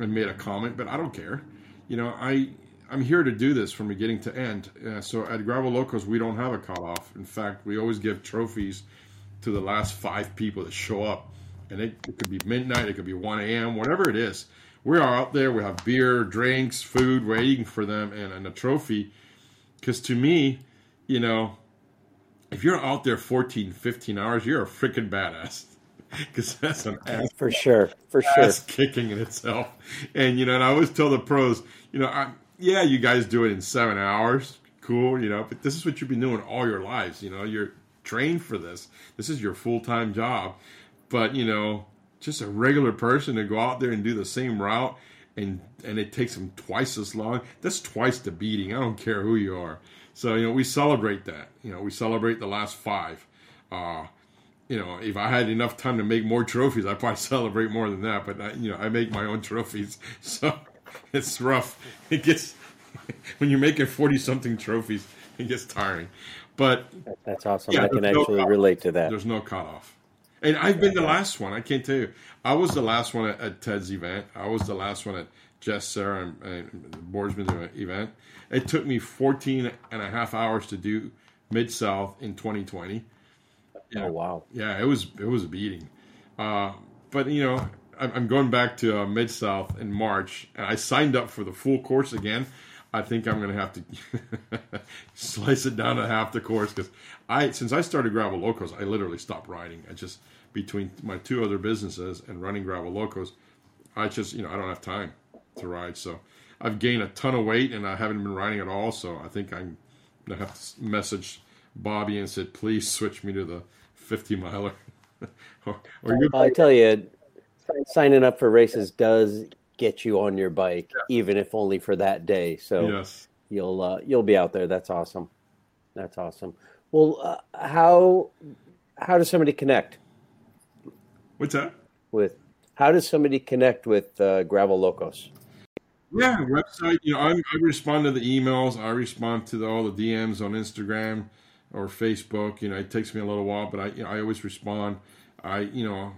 and made a comment. But I don't care. You know, I I'm here to do this from beginning to end. Uh, so at Gravel Locos, we don't have a cutoff. In fact, we always give trophies to the last five people that show up, and it, it could be midnight, it could be 1 a.m., whatever it is. We are out there. We have beer, drinks, food waiting for them, and, and a trophy. Because to me, you know, if you're out there 14, 15 hours, you're a freaking badass. Because that's an ass for sure, for sure, kicking in itself. And you know, and I always tell the pros, you know, I, yeah, you guys do it in seven hours, cool, you know, but this is what you've been doing all your lives. You know, you're trained for this. This is your full time job. But you know, just a regular person to go out there and do the same route and and it takes them twice as long. That's twice the beating. I don't care who you are. So you know, we celebrate that. You know, we celebrate the last five. Uh, you know, if I had enough time to make more trophies, I'd probably celebrate more than that. But I, you know, I make my own trophies, so it's rough. It gets when you're making forty something trophies, it gets tiring. But that's awesome. Yeah, I can actually no relate to that. There's no cutoff. And I've been the last one. I can't tell you. I was the last one at, at Ted's event. I was the last one at Jess, Cerra, and, and Boardsman's event. It took me 14 and a half hours to do Mid South in 2020. Yeah, oh wow! Yeah, it was it was a beating. Uh, but you know, I'm going back to uh, Mid South in March, and I signed up for the full course again. I think I'm going to have to slice it down to half the course because I, since I started Gravel Locos, I literally stopped riding. I just between my two other businesses and running Gravel Locos, I just you know I don't have time to ride. So I've gained a ton of weight and I haven't been riding at all. So I think I'm gonna have to message Bobby and said, please switch me to the 50 miler. or, or well, I tell you, signing up for races does get you on your bike, yeah. even if only for that day. So yes. you'll uh, you'll be out there. That's awesome. That's awesome. Well, uh, how how does somebody connect? What's that? With how does somebody connect with uh, Gravel Locos? Yeah, website. You know, I, I respond to the emails. I respond to the, all the DMs on Instagram or Facebook. You know, it takes me a little while, but I, you know, I always respond. I, you know,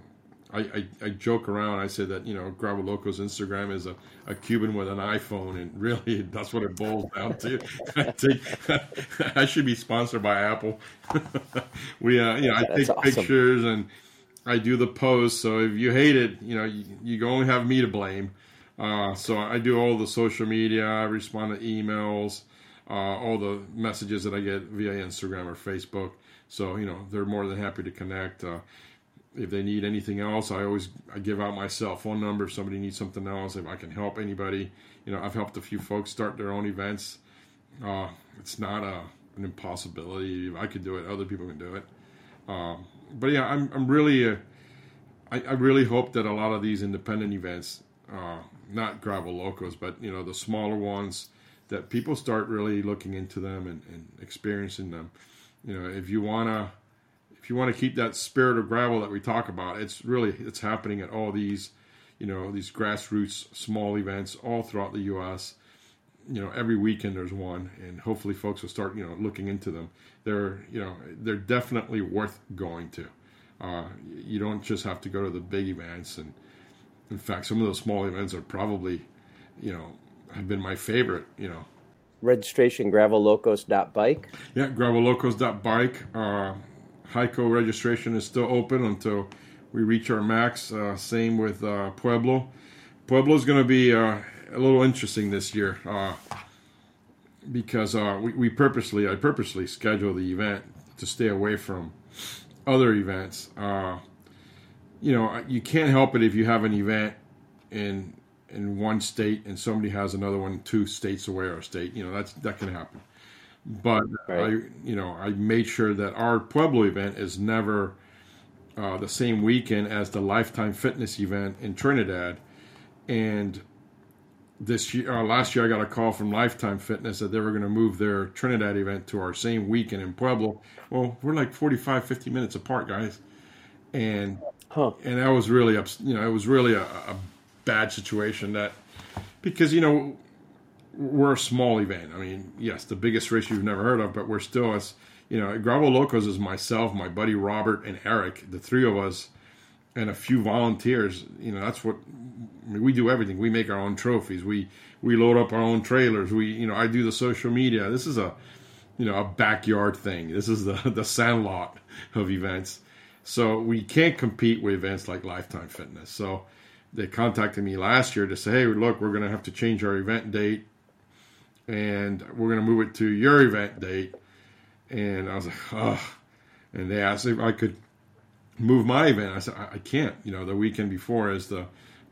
I, I, I, joke around. I say that you know, Gravel Locos Instagram is a, a Cuban with an iPhone, and really, that's what it boils down to. I take, I should be sponsored by Apple. we, uh, you know, I take awesome. pictures and I do the posts. So if you hate it, you know, you, you only have me to blame. Uh, so I do all the social media. I respond to emails. uh, all the messages that I get via Instagram or Facebook. So you know they're more than happy to connect. Uh, if they need anything else, I always I give out my cell phone number. If somebody needs something else, if I can help anybody, you know I've helped a few folks start their own events. Uh, it's not a, an impossibility. If I could do it, other people can do it. Um, but yeah, I'm I'm really uh, I, I, really hope that a lot of these independent events, uh, not gravel locos, but you know the smaller ones, that people start really looking into them and, and experiencing them. You know, if you wanna if you want to keep that spirit of gravel that we talk about, it's really it's happening at all these, you know, these grassroots small events all throughout the U.S. You know, every weekend there's one, and hopefully folks will start you know looking into them. They're you know they're definitely worth going to. Uh, you don't just have to go to the big events, and in fact, some of those small events are probably, you know, have been my favorite. You know, registration gravellocos.bike. Yeah, gravellocos.bike. Uh, Hico registration is still open until we reach our max. Uh, same with uh, Pueblo. Pueblo is going to be uh, a little interesting this year uh, because uh, we, we purposely, I purposely schedule the event to stay away from other events. Uh, you know, you can't help it if you have an event in in one state and somebody has another one two states away or a state. You know, that's that can happen. But right. I, you know, I made sure that our Pueblo event is never uh, the same weekend as the Lifetime Fitness event in Trinidad, and this year, uh, last year, I got a call from Lifetime Fitness that they were going to move their Trinidad event to our same weekend in Pueblo. Well, we're like 45, 50 minutes apart, guys, and huh. and that was really, you know, it was really a, a bad situation that because you know we're a small event. I mean, yes, the biggest race you've never heard of, but we're still as you know, Gravel Locos is myself, my buddy Robert, and Eric, the three of us, and a few volunteers. You know, that's what I mean, we do everything. We make our own trophies. We we load up our own trailers. We you know I do the social media. This is a you know a backyard thing. This is the the sandlot of events. So we can't compete with events like Lifetime Fitness. So they contacted me last year to say, hey, look, we're going to have to change our event date, and we're going to move it to your event date. And I was like, oh. And they asked if I could move my event. I said, I, can't. You know, the weekend before is the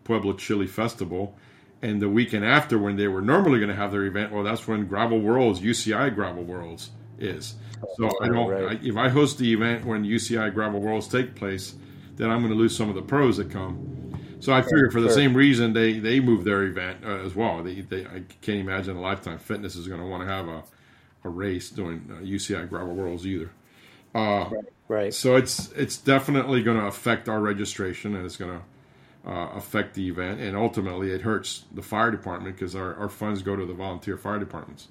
Pueblo Chili Festival. And the weekend after, when they were normally going to have their event, well, that's when Gravel Worlds, UCI Gravel Worlds, is. So I don't. Right. I, if I host the event when UCI Gravel Worlds take place, then I'm going to lose some of the pros that come. So I figure for the sure. same reason they they move their event uh, as well. They, they I can't imagine a Lifetime Fitness is going to want to have a, a race doing uh, UCI Gravel Worlds either. Uh, right. right. So it's it's definitely going to affect our registration and it's going to uh, affect the event, and ultimately it hurts the fire department because our, our funds go to the volunteer fire departments.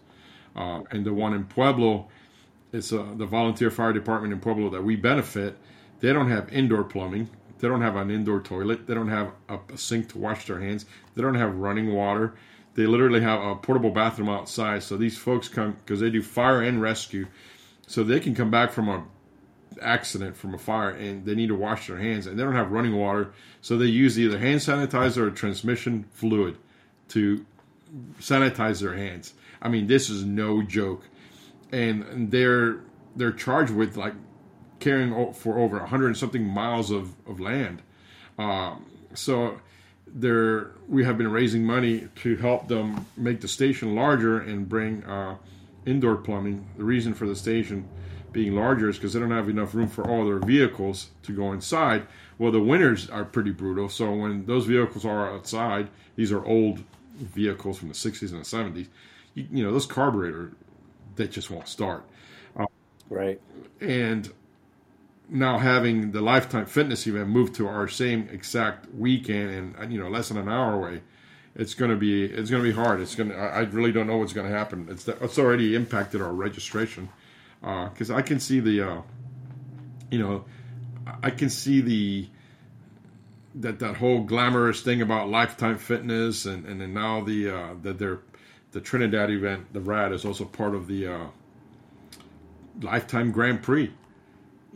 Uh, and the one in Pueblo, it's uh, the volunteer fire department in Pueblo that we benefit. They don't have indoor plumbing. They don't have an indoor toilet. They don't have a, a sink to wash their hands. They don't have running water. They literally have a portable bathroom outside. So these folks come because they do fire and rescue, so they can come back from a accident from a fire and they need to wash their hands and they don't have running water, so they use either hand sanitizer or transmission fluid to sanitize their hands. I mean, this is no joke, and they're they're charged with like carrying for over a hundred and something miles of of land. Um, so there we have been raising money to help them make the station larger and bring uh, indoor plumbing. The reason for the station being larger is because they don't have enough room for all their vehicles to go inside. Well, the winters are pretty brutal. So when those vehicles are outside, these are old vehicles from the 60s and the 70s. You, you know, those carburetor, they just won't start. Uh, right. And now having the Lifetime Fitness event moved to our same exact weekend and you know less than an hour away, it's going to be it's going to be hard. It's going to I really don't know what's going to happen. It's it's already impacted our registration because uh, I can see the, uh, you know, I can see the that that whole glamorous thing about lifetime fitness and and then now the uh, that they're the Trinidad event, the RAD is also part of the uh, lifetime Grand Prix.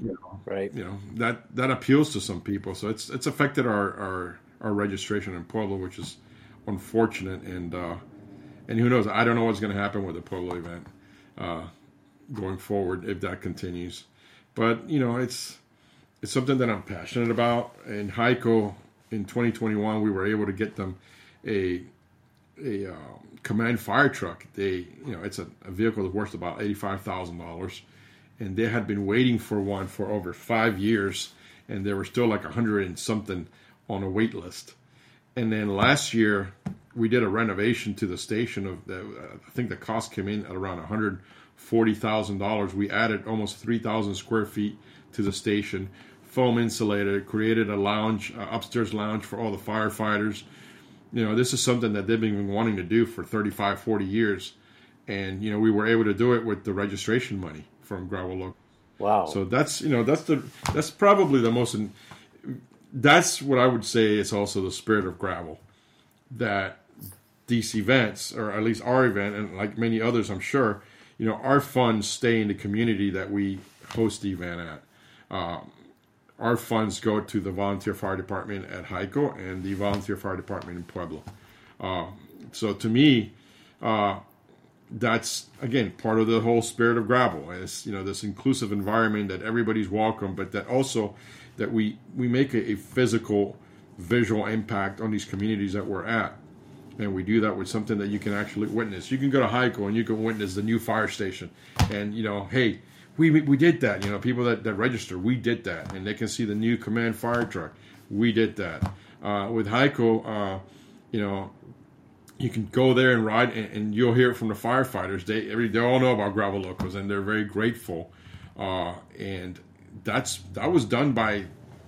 You know, right. You know that that appeals to some people, so it's it's affected our our, our registration in Pueblo, which is unfortunate. And uh, and who knows? I don't know what's going to happen with the Pueblo event. uh, going forward if that continues. But you know, it's it's something that I'm passionate about. And Hico in 2021, we were able to get them a a um, command fire truck. They, you know, it's a, a vehicle that's worth about eighty-five thousand dollars, and they had been waiting for one for over five years, and there were still like a hundred and something on a wait list. And then last year, we did a renovation to the station of the. I think the cost came in at around one hundred forty thousand dollars. We added almost three thousand square feet to the station, foam insulated, created a lounge, uh, upstairs lounge for all the firefighters you know, this is something that they've been wanting to do for 35, 40 years. And, you know, we were able to do it with the registration money from Gravel Locos. Wow. So that's, you know, that's the, that's probably the most, that's what I would say is also the spirit of gravel that these events, or at least our event, and like many others, I'm sure, you know, our funds stay in the community that we host the event at. Um, our funds go to the volunteer fire department at Hico and the volunteer fire department in Pueblo. Uh, so to me, uh, that's again part of the whole spirit of gravel. It's you know this inclusive environment that everybody's welcome, but that also that we we make a, a physical, visual impact on these communities that we're at, and we do that with something that you can actually witness. You can go to Hico and you can witness the new fire station, and you know, hey, we we did that. You know, people that, that register, we did that, and they can see the new command fire truck. We did that uh, with Hico. Uh, you know, you can go there and ride, and, and, you'll hear it from the firefighters. They every they all know about gravel locos, and they're very grateful. Uh, and that's that was done by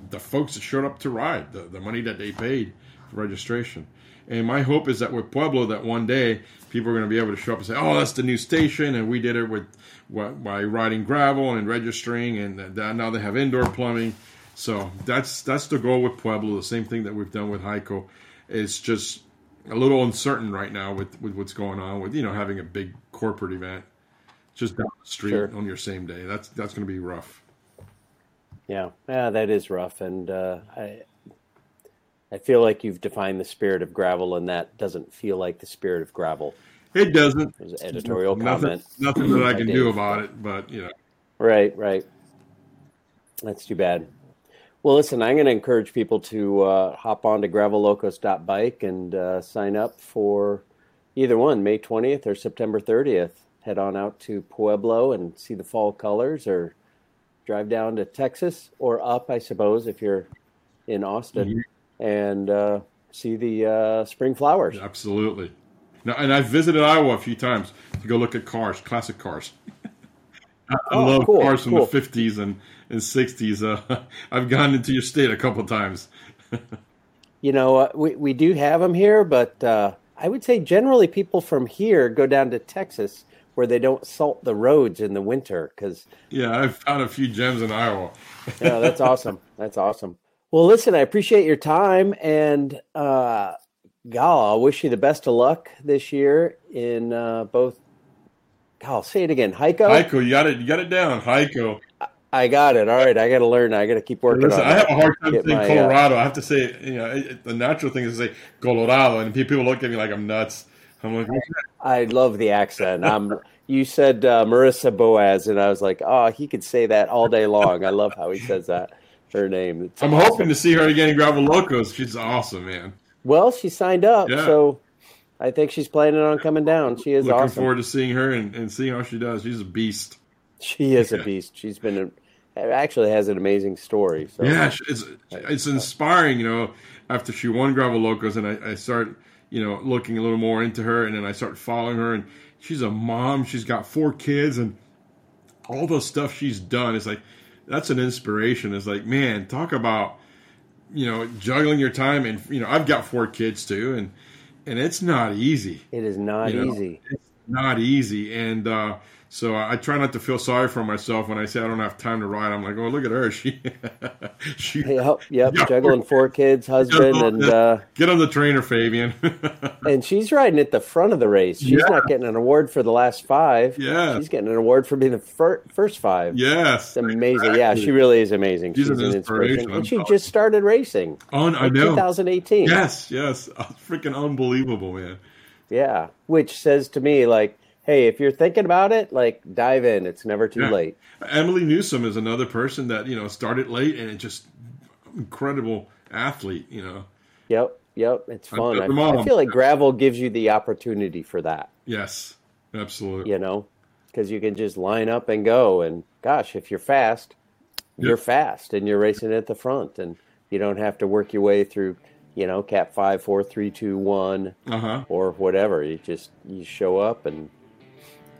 the folks that showed up to ride, the, the money that they paid for registration. And my hope is that with Pueblo, that one day people are going to be able to show up and say, "Oh, that's the new station," and we did it with by riding gravel and registering, and now they have indoor plumbing. So that's that's the goal with Pueblo. The same thing that we've done with Hico. It's just a little uncertain right now with, with what's going on with you know having a big corporate event just down the street sure. on your same day. That's that's going to be rough. Yeah, yeah, that is rough, and uh, I I feel like you've defined the spirit of gravel, and that doesn't feel like the spirit of gravel. It doesn't. There's an editorial nothing, comment. Nothing that I can do about it, but you know. Right, right. That's too bad. Well, listen, I'm going to encourage people to uh, hop on to gravellocos.bike and uh, sign up for either one, May 20th or September 30th. Head on out to Pueblo and see the fall colors, or drive down to Texas or up, I suppose, if you're in Austin, mm-hmm. And uh, see the uh, spring flowers. Absolutely. Now, and I've visited Iowa a few times to go look at cars, classic cars. I, oh, love cool, cars from cool. the 50s and, and 60s. Uh, I've gone into your state a couple times. you know, uh, we, we do have them here, but uh, I would say generally people from here go down to Texas where they don't salt the roads in the winter. Cause, yeah, I've found a few gems in Iowa. yeah, that's awesome. That's awesome. Well, listen, I appreciate your time. And uh, Gal, I wish you the best of luck this year in uh, both. Gal, say it again. Hico. Hico, you got it. You got it down. Hico. I got it. All right, I got to learn. I got to keep working. Listen, I have a hard time saying my, uh, Colorado. Uh, I have to say, you know, it, the natural thing is to say Colorado, and people look at me like I'm nuts. I'm like, I love the accent. I'm. You said uh, Marissa Boaz, and I was like, oh, he could say that all day long. I love how he says that. Her name. It's I'm awesome. hoping to see her again in Gravel Locos. She's awesome, man. Well, she signed up, yeah. so I think she's planning on coming down. She is looking awesome. forward to seeing her and, and seeing how she does. She's a beast. She is yeah. a beast. She's been a, actually has an amazing story. So. Yeah, it's it's uh, inspiring. You know, after she won Gravel Locos, and I, I start you know looking a little more into her, and then I start following her, and she's a mom. She's got four kids, and all the stuff she's done is like that's an inspiration. It's like man, talk about you know, juggling your time and you know, I've got four kids too, and and it's not easy. It is not you know? easy. It's not easy, and uh, so I try not to feel sorry for myself when I say I don't have time to ride. I'm like, oh, look at her. She, she yep, yep, juggling four kids, husband, and uh, get on the trainer, Fabian. and she's riding at the front of the race. She's yeah. not getting an award for the last five. Yeah, she's getting an award for being the fir- first five. Yes, it's amazing. Exactly. Yeah, she really is amazing. She's, she's an, inspiration, inspiration. and she just started racing. On, I know, 2018. Yes, yes, freaking unbelievable, man. Yeah, which says to me like hey, if you're thinking about it, like dive in. It's never too Yeah. late. Emily Newsom is another person that you know started late and it just incredible athlete. You know, Yep, yep. It's fun. put I. I feel like gravel gives you the opportunity for that. yes, absolutely. You know, because you can just line up and go. And gosh, if you're fast, you're fast, and you're racing at the front, and you don't have to work your way through. You know, cap five, four, three, two, one, Uh huh. or whatever. You just you show up and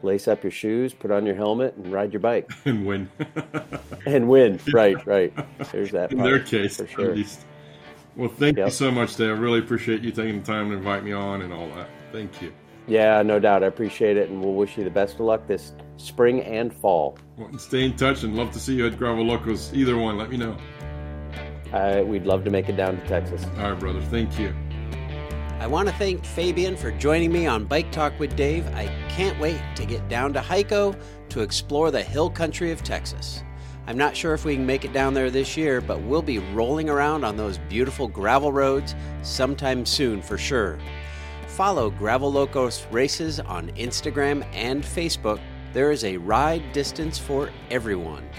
lace up your shoes, put on your helmet, and ride your bike And win. and win. Right, right. There's that. In their case, for sure. at least. Well, thank you so much, Dave. I really appreciate you taking the time to invite me on and all that. Thank you. Yeah, no doubt. I appreciate it, and we'll wish you the best of luck this spring and fall. Well, stay in touch and love to see you at Gravel Locos. Either one, let me know. Uh, we'd love to make it down to Texas. All right, brother. Thank you. I want to thank Fabian for joining me on Bike Talk with Dave. I can't wait to get down to Hico to explore the hill country of Texas. I'm not sure if we can make it down there this year, but we'll be rolling around on those beautiful gravel roads sometime soon for sure. Follow Gravel Locos Races on Instagram and Facebook. There is a ride distance for everyone.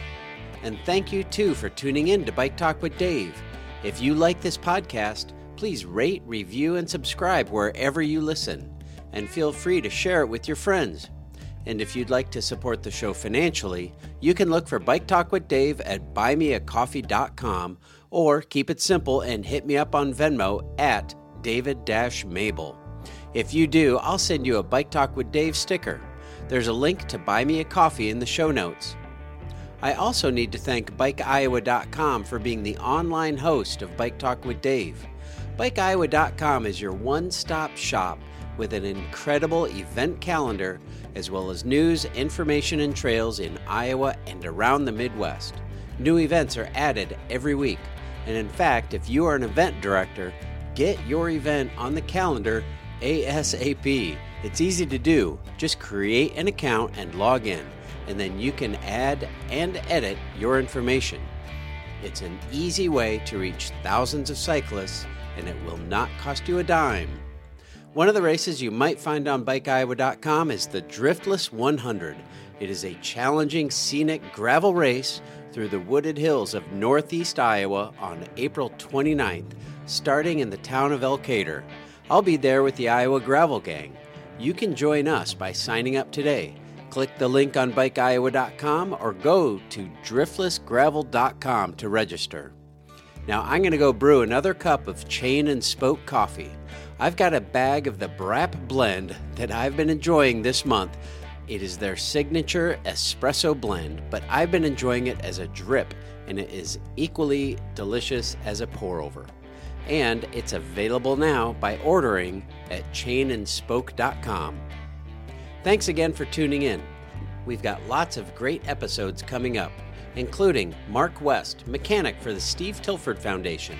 And thank you too for tuning in to Bike Talk with Dave. If you like this podcast, please rate, review, and subscribe wherever you listen. And feel free to share it with your friends. And if you'd like to support the show financially, you can look for Bike Talk with Dave at buymeacoffee.com or keep it simple and hit me up on Venmo at David Mable. If you do, I'll send you a Bike Talk with Dave sticker. There's a link to buy me a coffee in the show notes. I also need to thank BikeIowa.com for being the online host of Bike Talk with Dave. BikeIowa.com is your one stop shop with an incredible event calendar as well as news, information, and trails in Iowa and around the Midwest. New events are added every week. And in fact, if you are an event director, get your event on the calendar ASAP. It's easy to do. Just create an account and log in, and then you can add and edit your information. It's an easy way to reach thousands of cyclists, and it will not cost you a dime. One of the races you might find on BikeIowa.com is the Driftless 100. It is a challenging scenic gravel race through the wooded hills of northeast Iowa on April 29th, starting in the town of Elkader. I'll be there with the Iowa Gravel Gang. You can join us by signing up today. Click the link on BikeIowa.com or go to driftlessgravel.com to register. Now I'm going to go brew another cup of chain and spoke coffee. I've got a bag of the Brap blend that I've been enjoying this month. It is their signature espresso blend, but I've been enjoying it as a drip, and it is equally delicious as a pour over. And it's available now by ordering at chainandspoke.com. Thanks again for tuning in. We've got lots of great episodes coming up, including Mark West, mechanic for the Steve Tilford Foundation.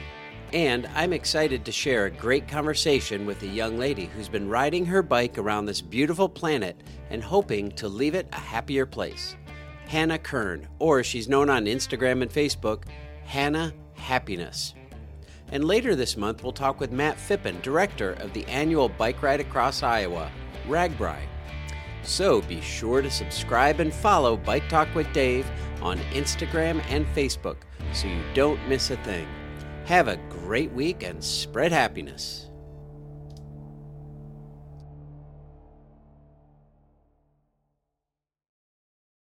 And I'm excited to share a great conversation with a young lady who's been riding her bike around this beautiful planet and hoping to leave it a happier place. Hannah Kern, or she's known on Instagram and Facebook, Hannah Happiness. And later this month, we'll talk with Matt Phippen, director of the annual Bike Ride Across Iowa, RAGBRAI. So be sure to subscribe and follow Bike Talk with Dave on Instagram and Facebook so you don't miss a thing. Have a great week and spread happiness.